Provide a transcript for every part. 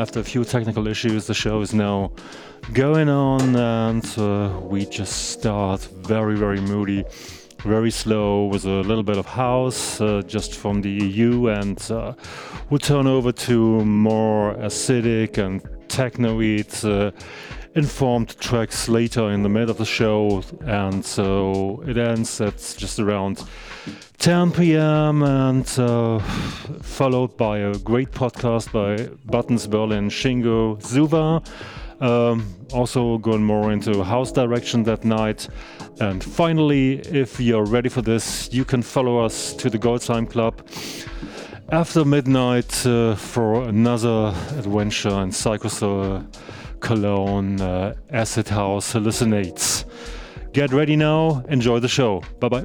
after a few technical issues, the show is now going on, and uh, we just start very, very moody, very slow, with a little bit of house uh, just from the EU, and uh, we'll turn over to more acidic and technoid uh, informed tracks later in the middle of the show, and so it ends at just around 10 p.m. and uh, followed by a great podcast by Buttons Berlin Shingo Zuva. Um, also going more into house direction that night. And finally, if you're ready for this, you can follow us to the Goldsheim Club after midnight uh, for another adventure in Psychosol Cologne uh, Acid House Hallucinates. Get ready now, enjoy the show. Bye bye.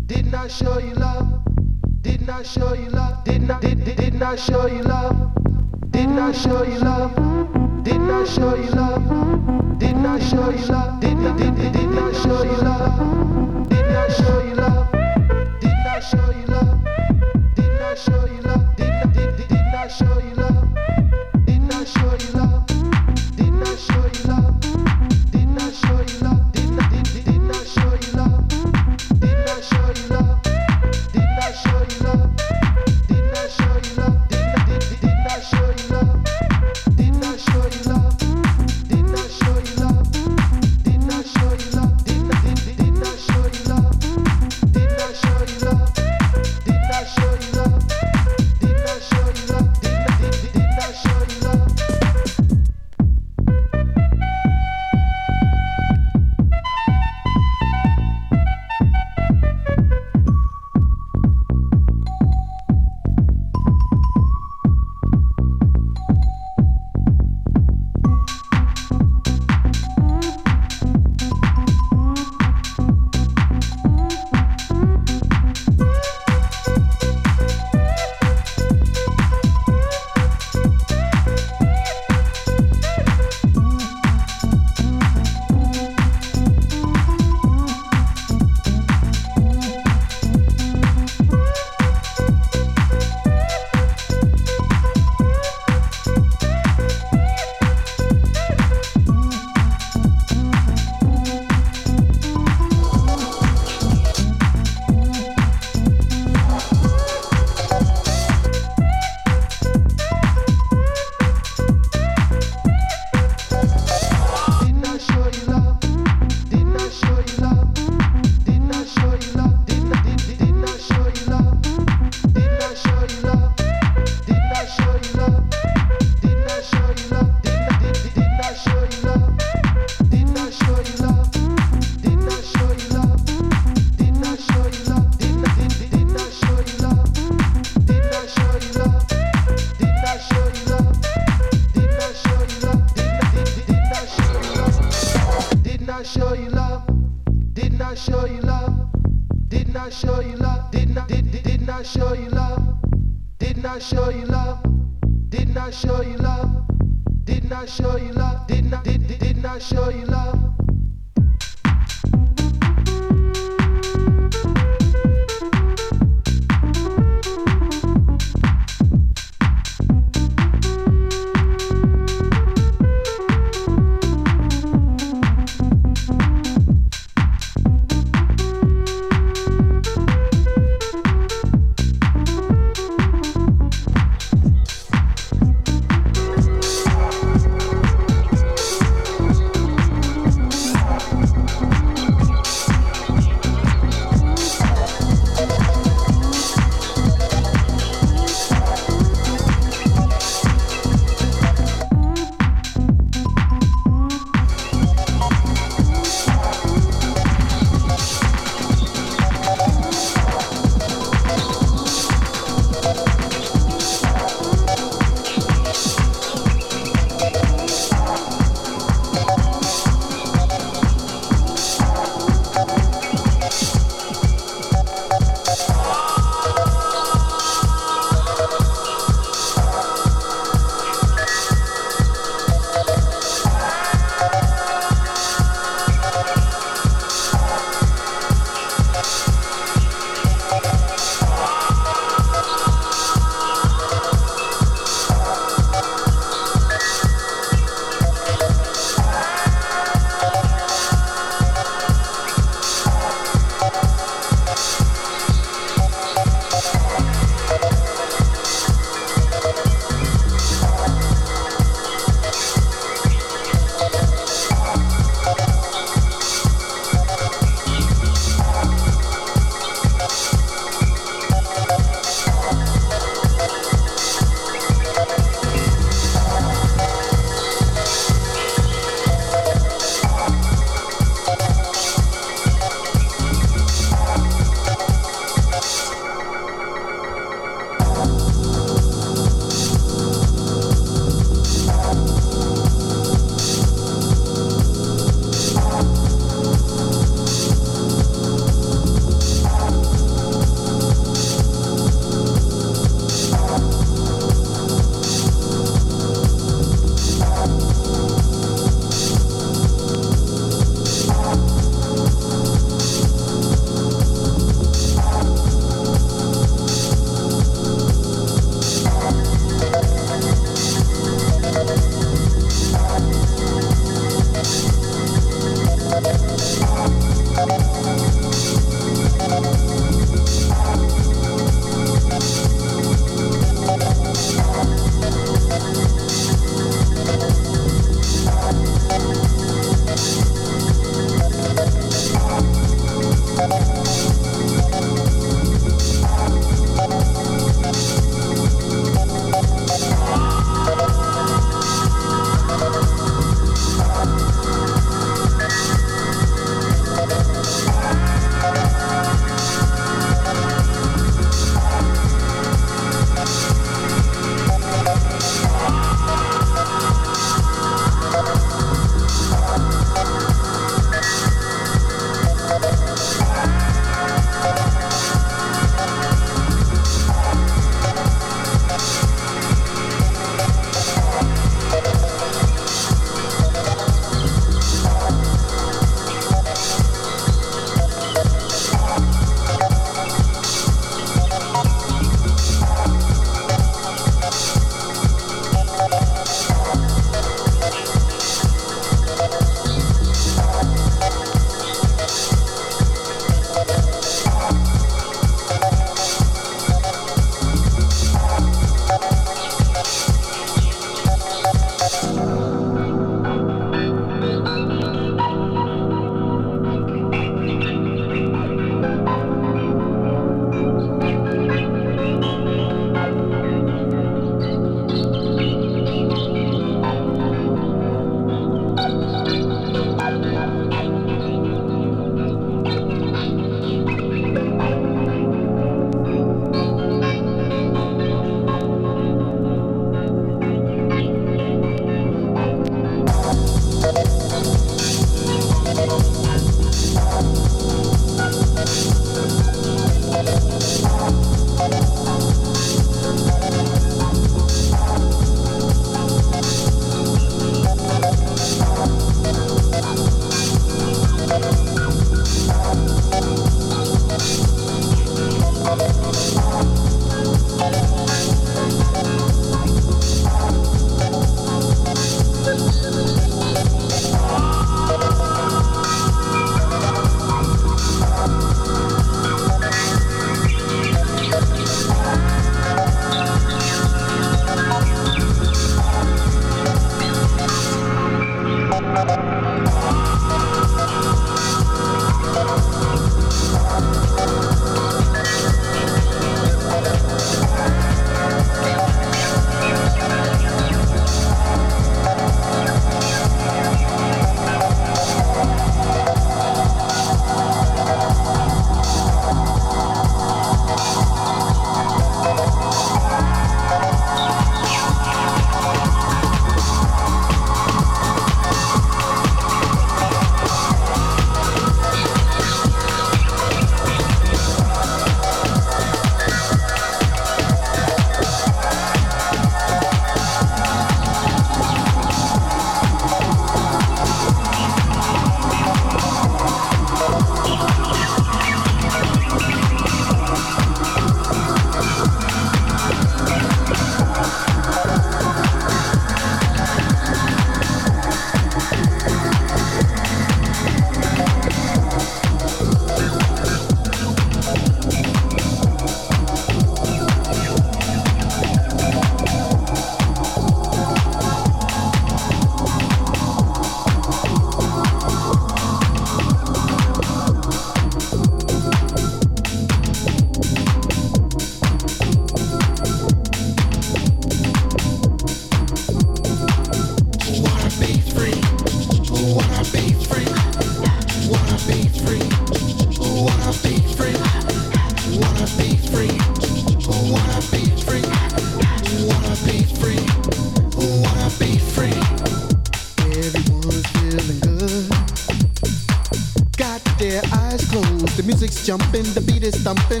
The music's jumping, the beat is thumping.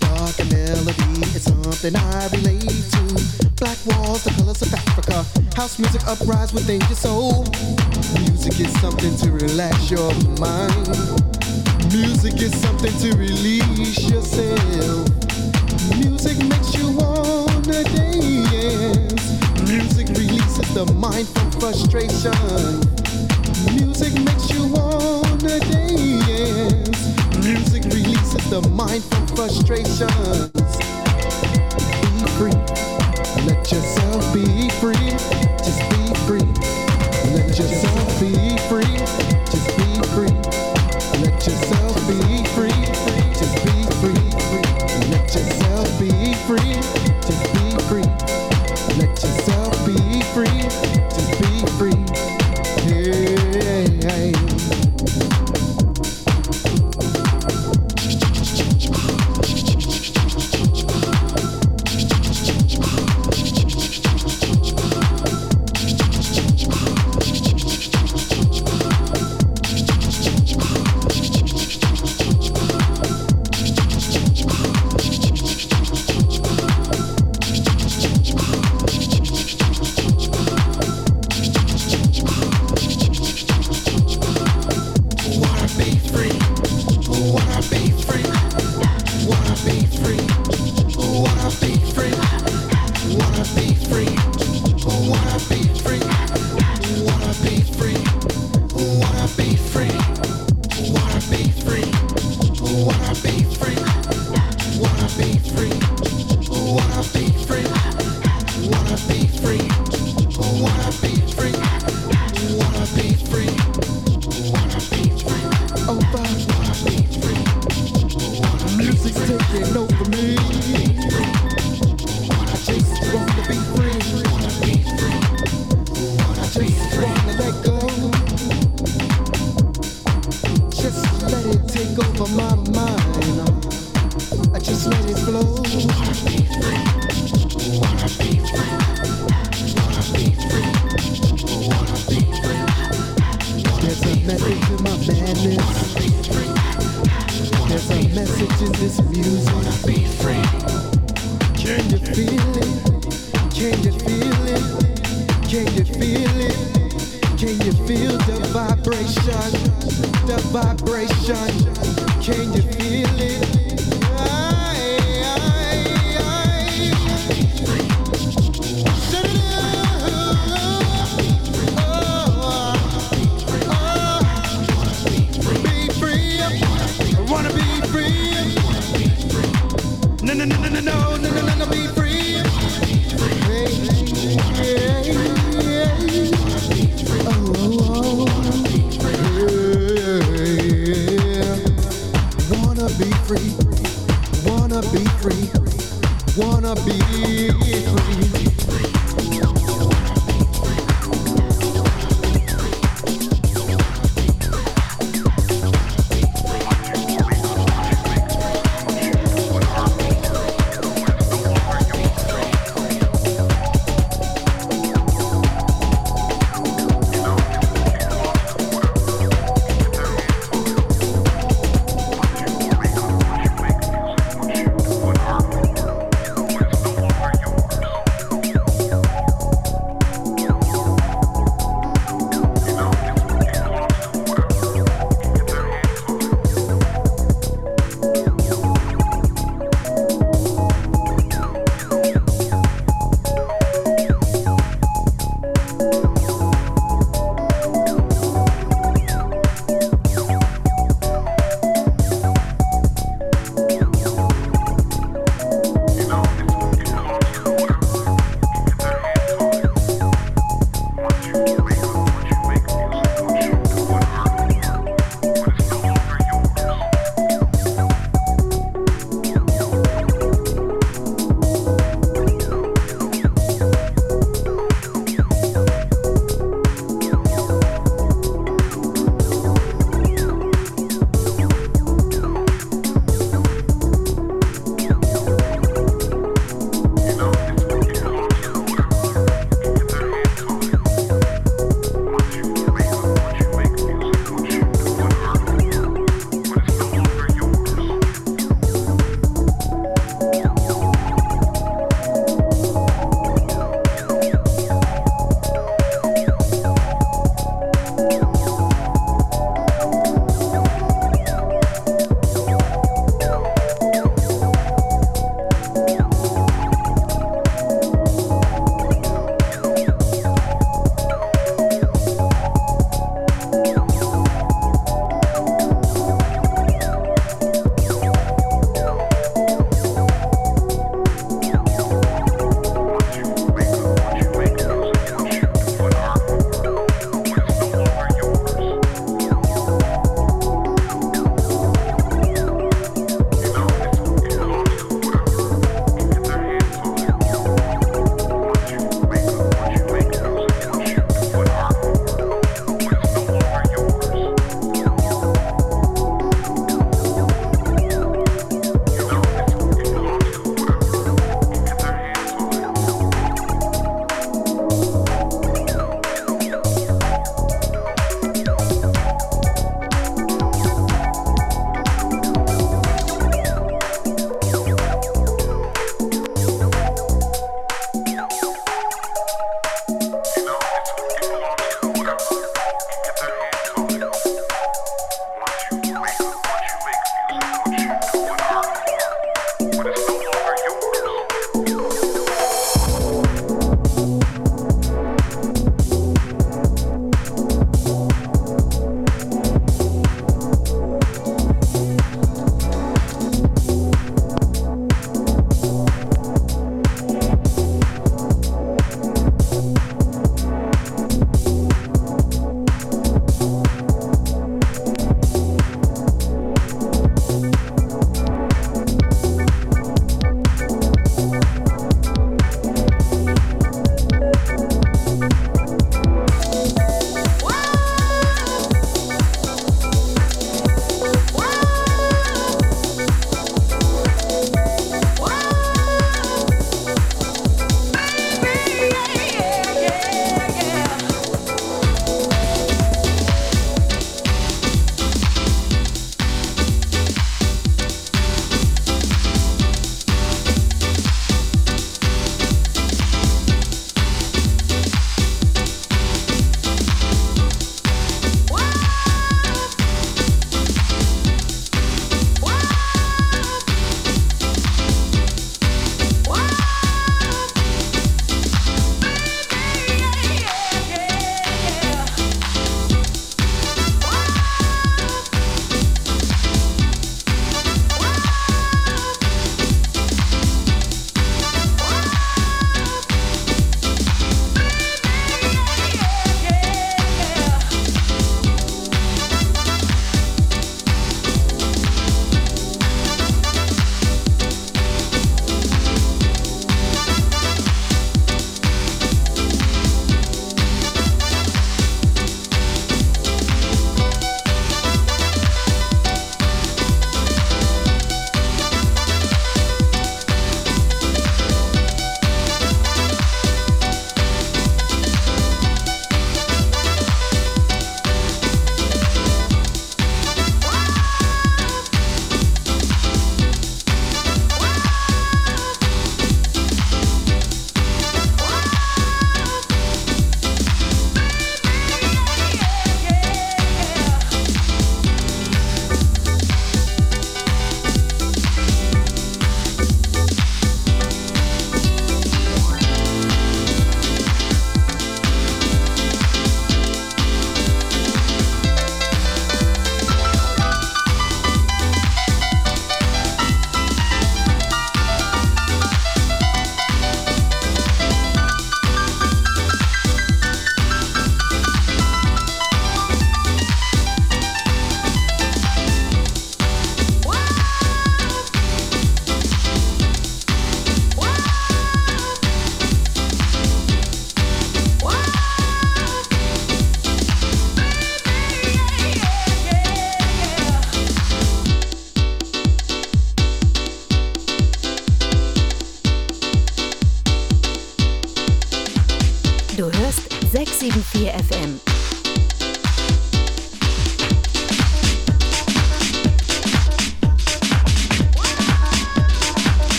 Dark melody is something I relate to. Black walls, the colors of Africa. House music uprise within your soul. Music is something to relax your mind. Music is something to release yourself. Music makes you wanna dance. Music releases the mind from frustration. Music makes you wanna dance. Music the mind from frustrations. Be free. Let yourself be free. Just be free. Let yourself be free. Just be free. Let yourself be free. Just be free. Let yourself be free.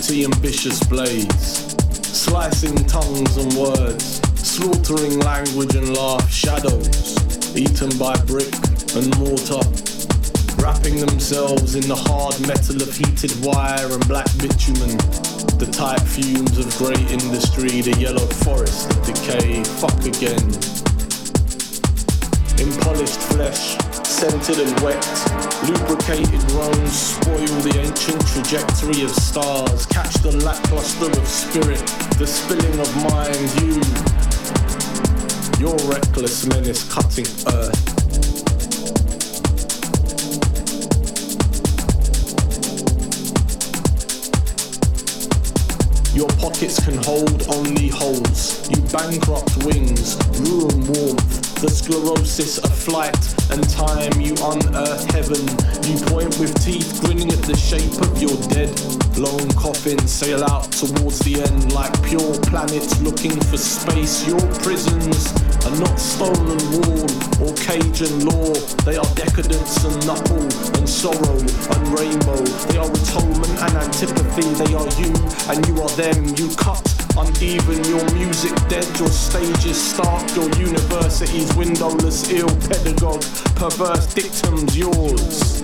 Celebrity ambitious blades. Slicing tongues and words, slaughtering language and laugh shadows, eaten by brick and mortar wrapping themselves in the hard metal of heated wire and black bitumen. The tight fumes of great industry, the yellow forest of decay, fuck again. In polished flesh, scented and wet, lubricated roans spoil the ancient trajectory of stars, catch the lackluster of spirit, the spilling of mind, you. Your reckless menace cutting earth. Your pockets can hold only holes. You bankrupt wings, ruin warmth. The sclerosis of flight and time. You unearth heaven. You point with teeth, grinning at the shape of your dead. Lone coffins sail out towards the end like pure planets looking for space. Your prisons are not stolen wall or Cajun law. They are decadence and knuckle and sorrow and rainbow. They are atonement and antipathy. They are you and you are them. You cut uneven. Your music dead. Your stages stark. Your university's windowless ill pedagogue. Perverse dictums yours.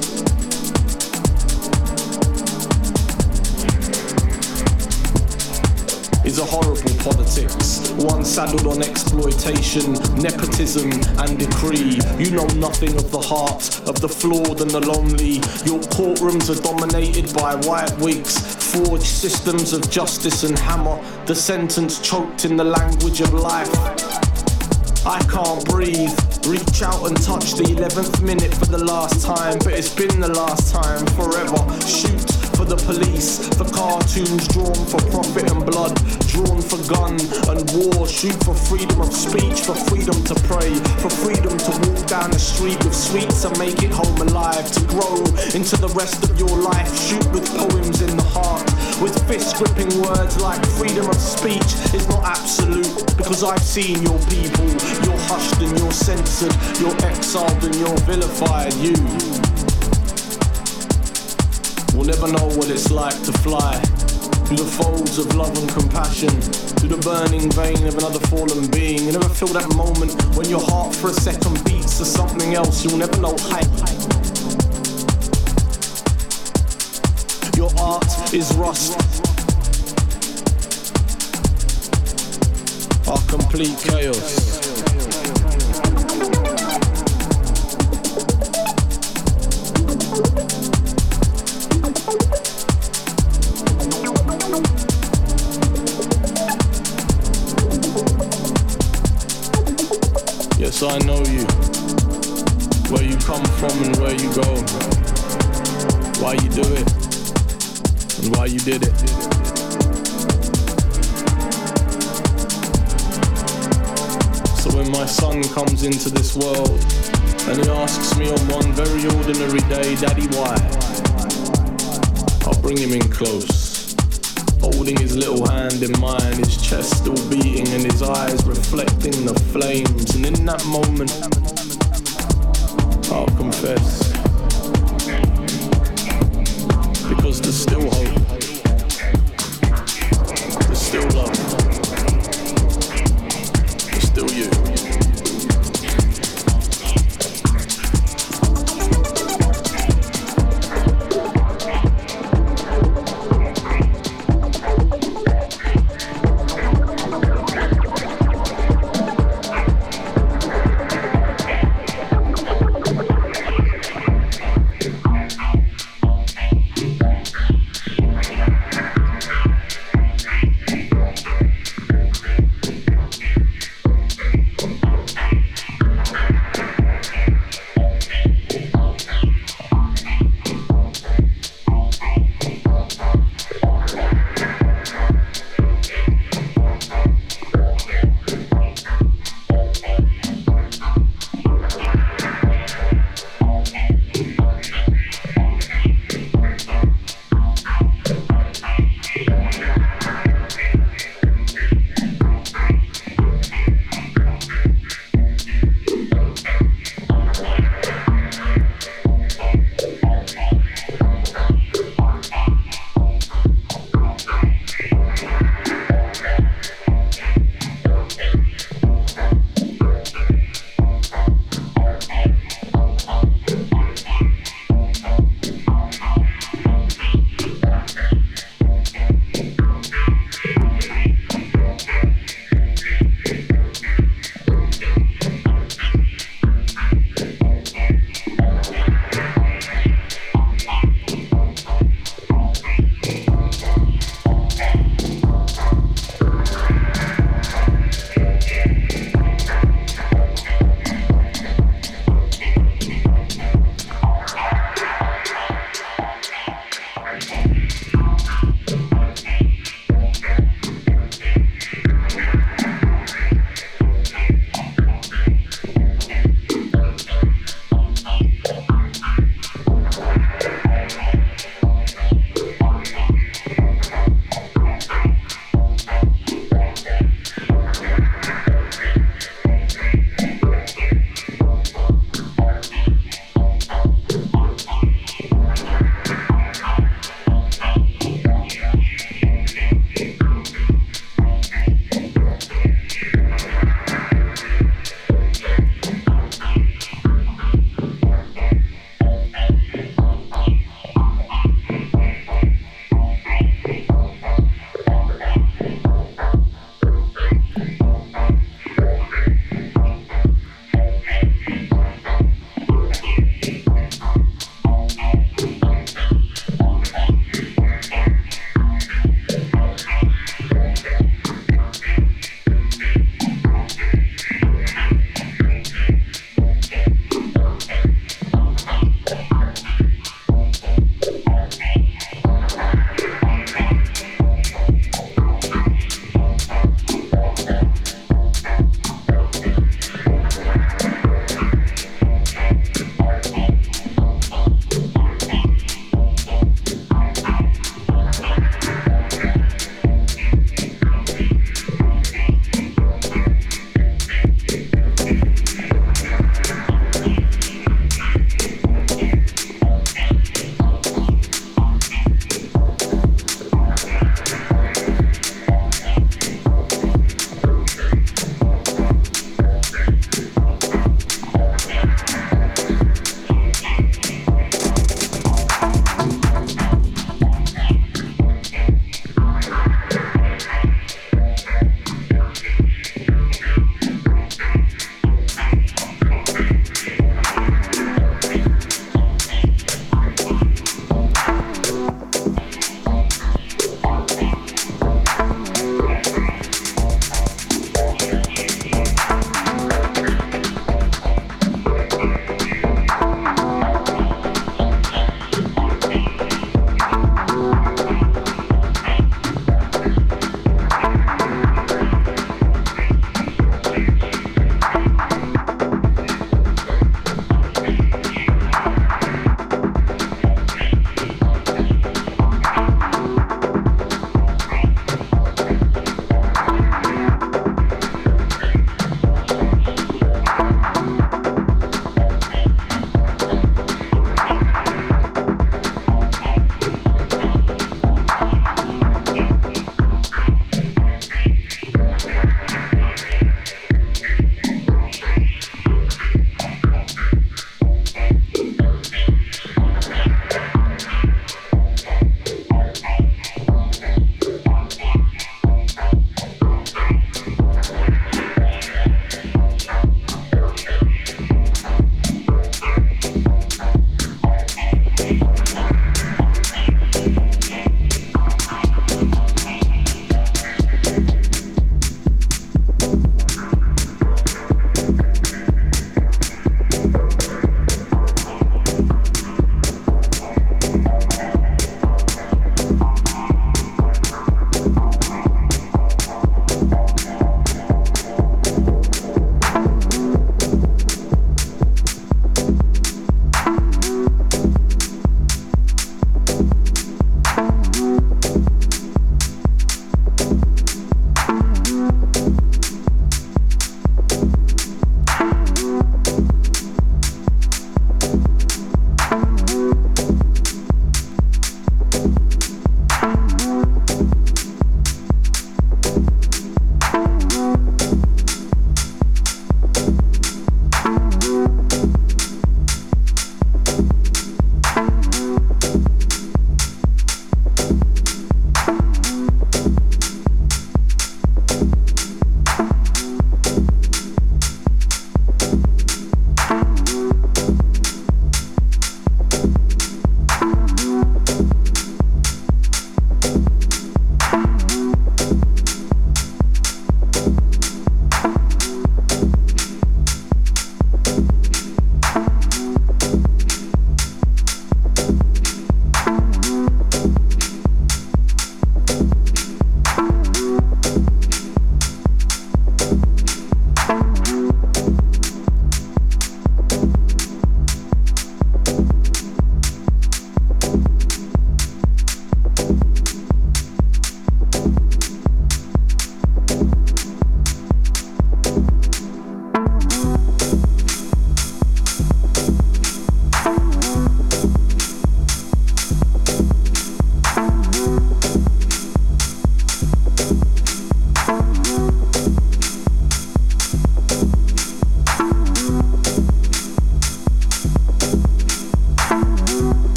is a horrible politics, one saddled on exploitation, nepotism, and decree. You know nothing of the heart, of the flawed and the lonely. Your courtrooms are dominated by white wigs, forged systems of justice and hammer, the sentence choked in the language of life. I can't breathe. Reach out and touch the 11th minute for the last time, but it's been the last time forever. Shoot for the police, for cartoons drawn for profit and blood, drawn for gun and war. Shoot for freedom of speech, for freedom to pray, for freedom to walk down the street with sweets and make it home alive, to grow into the rest of your life. Shoot with poems in the heart, with fist gripping words like freedom of speech is not absolute, because I've seen your people. You're hushed and you're censored, you're exiled and you're vilified. You will never know what it's like to fly through the folds of love and compassion, through the burning vein of another fallen being. You never feel that moment when your heart for a second beats to something else. You'll never know hype. Your art is rust. Our complete chaos. I know you. Where you come from and where you go. Why you do it. And why you did it. So when my son comes into this world and he asks me on one very ordinary day, Daddy, why? I'll bring him in close holding his little hand in mine, his chest still beating and his eyes reflecting the flames. And in that moment, I'll confess. Because there's still hope,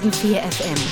674 FM.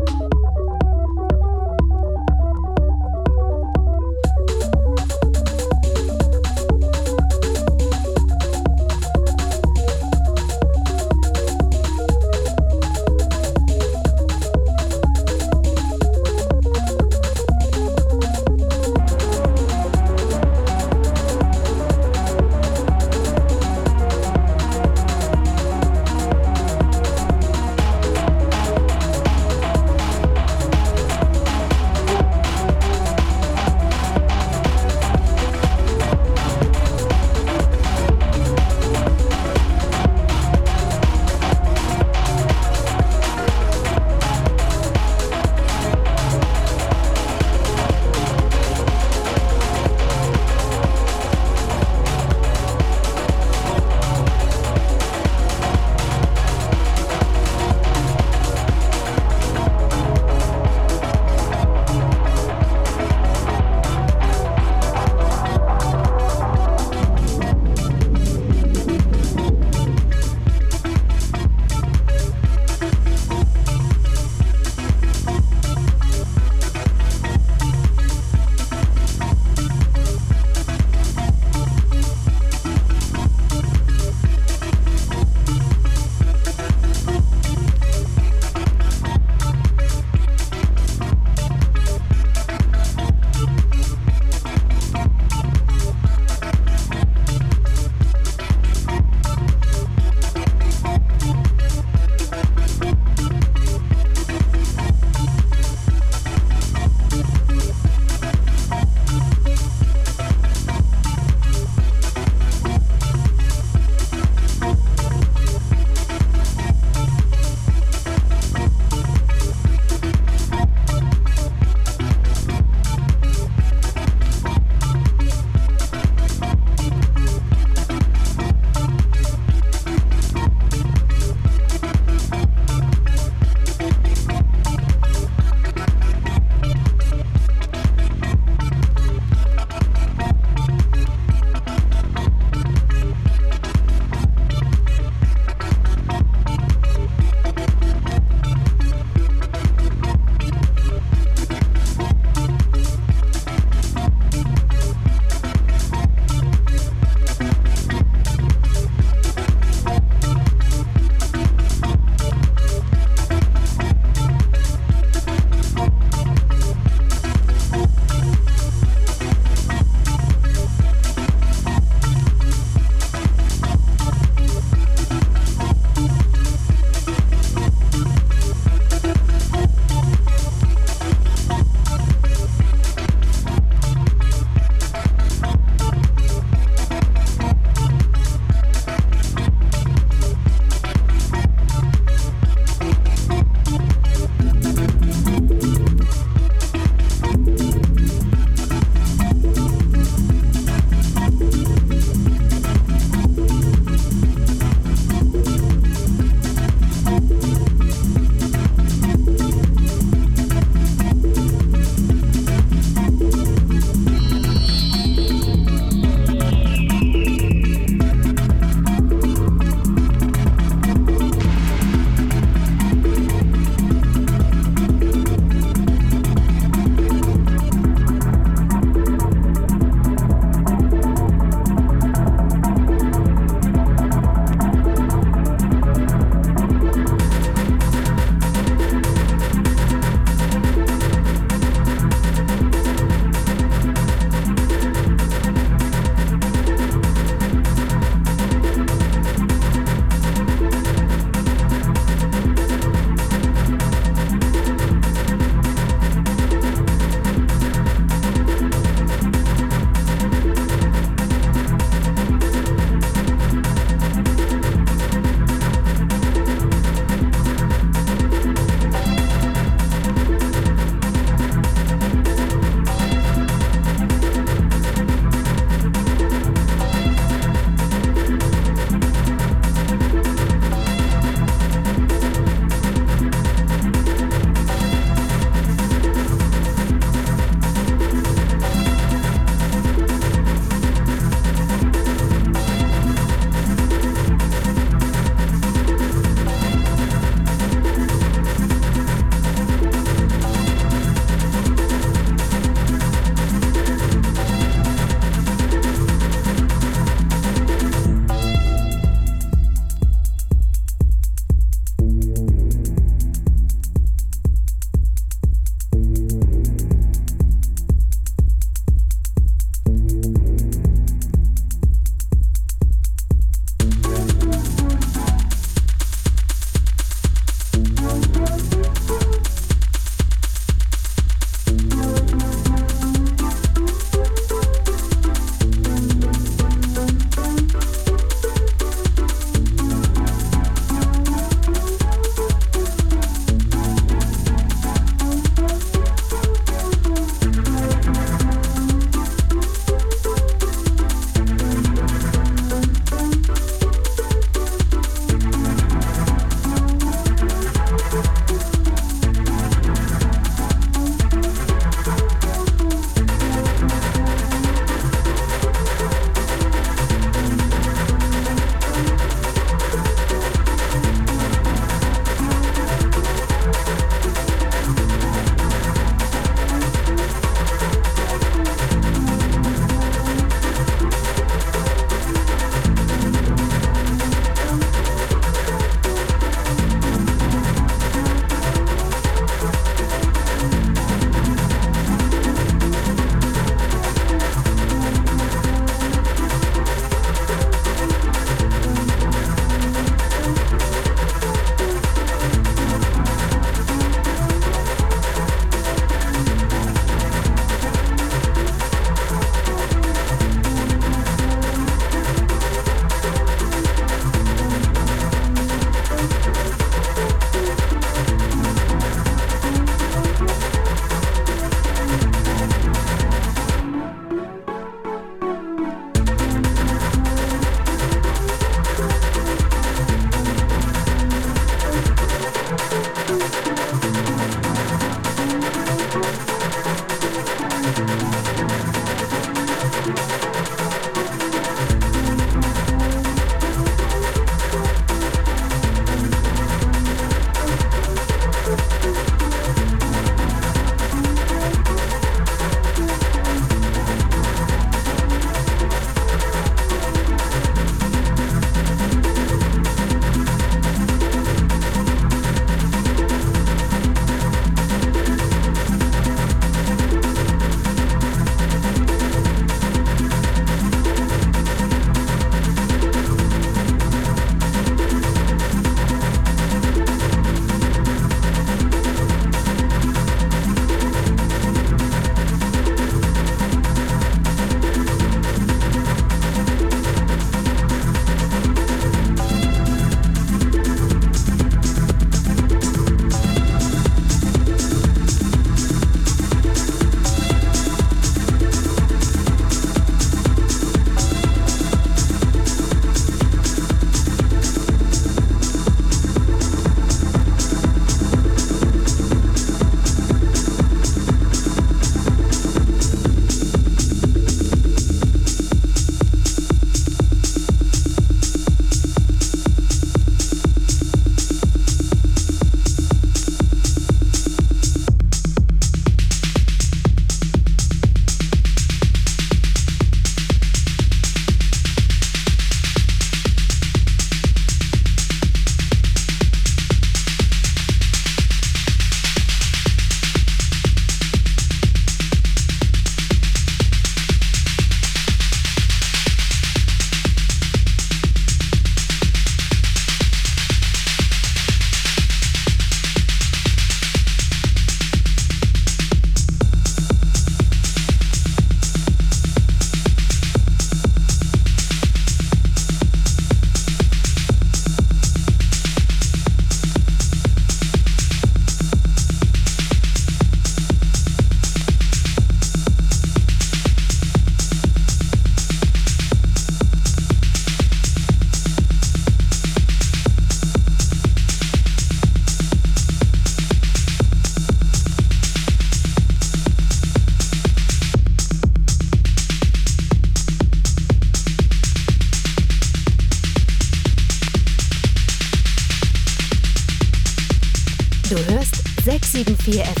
674 FM.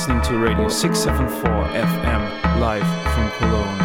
Listening to Radio 674 FM live from Cologne.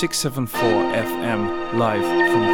674 FM live from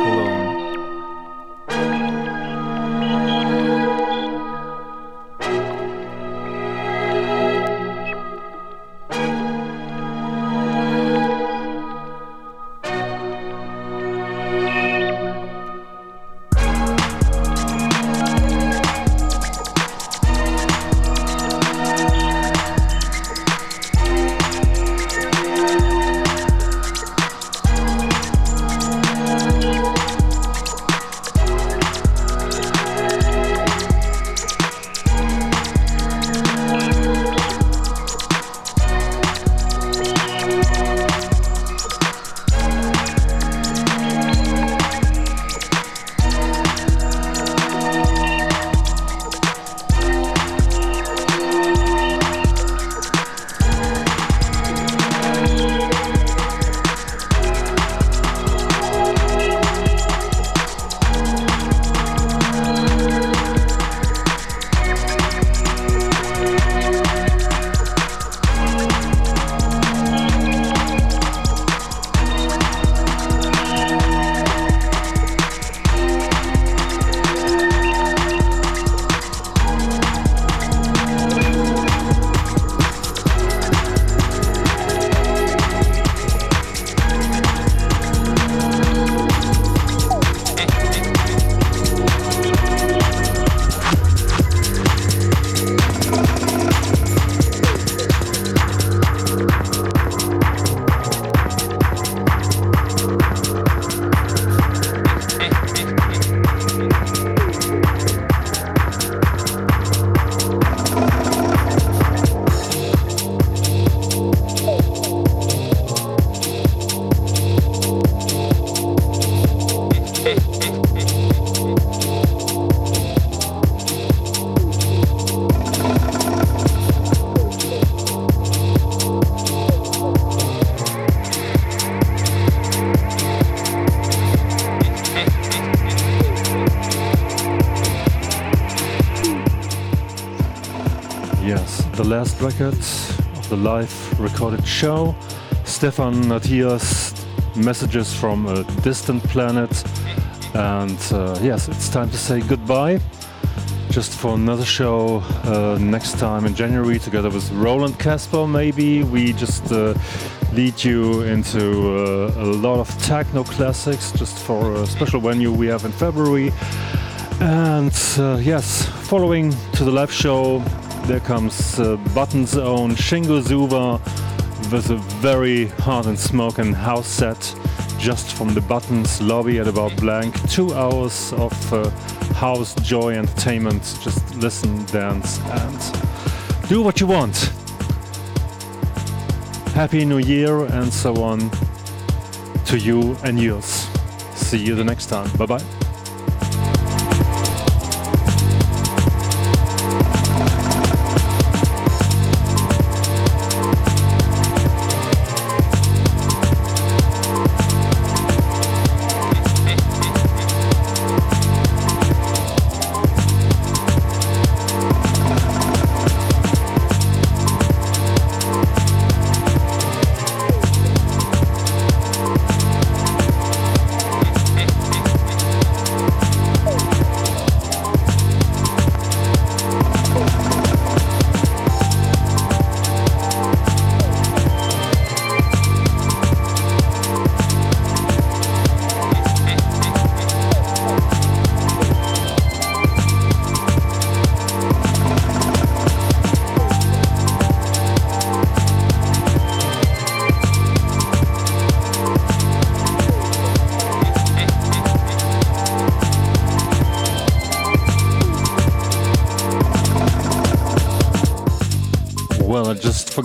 last record of the live recorded show. Stephane Attias, messages from a distant planet. And uh, yes, it's time to say goodbye. Just for another show uh, next time in January, together with Roland Casper, maybe. We just uh, lead you into uh, a lot of techno classics just for a special venue we have in February. And uh, yes, following to the live show, there comes uh, Button's own Shingo Zuba with a very hard and smoking house set just from the Buttons lobby at about blank. Two hours of uh, house joy entertainment. Just listen, dance, and do what you want. Happy New Year and so on to you and yours. See you the next time. Bye bye.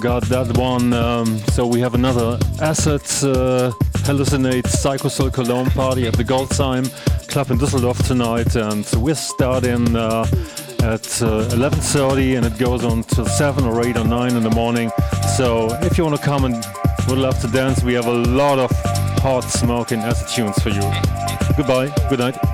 Forgot that one. Um, so we have another Acid uh, Hallucinate Psychosol Cologne party at the Goldsheim Club in Düsseldorf tonight, and we're starting uh, at 11:30, uh, and it goes on till 7 or 8 or 9 in the morning. So if you want to come and would love to dance, we have a lot of hot smoking acid tunes for you. Goodbye. Good night.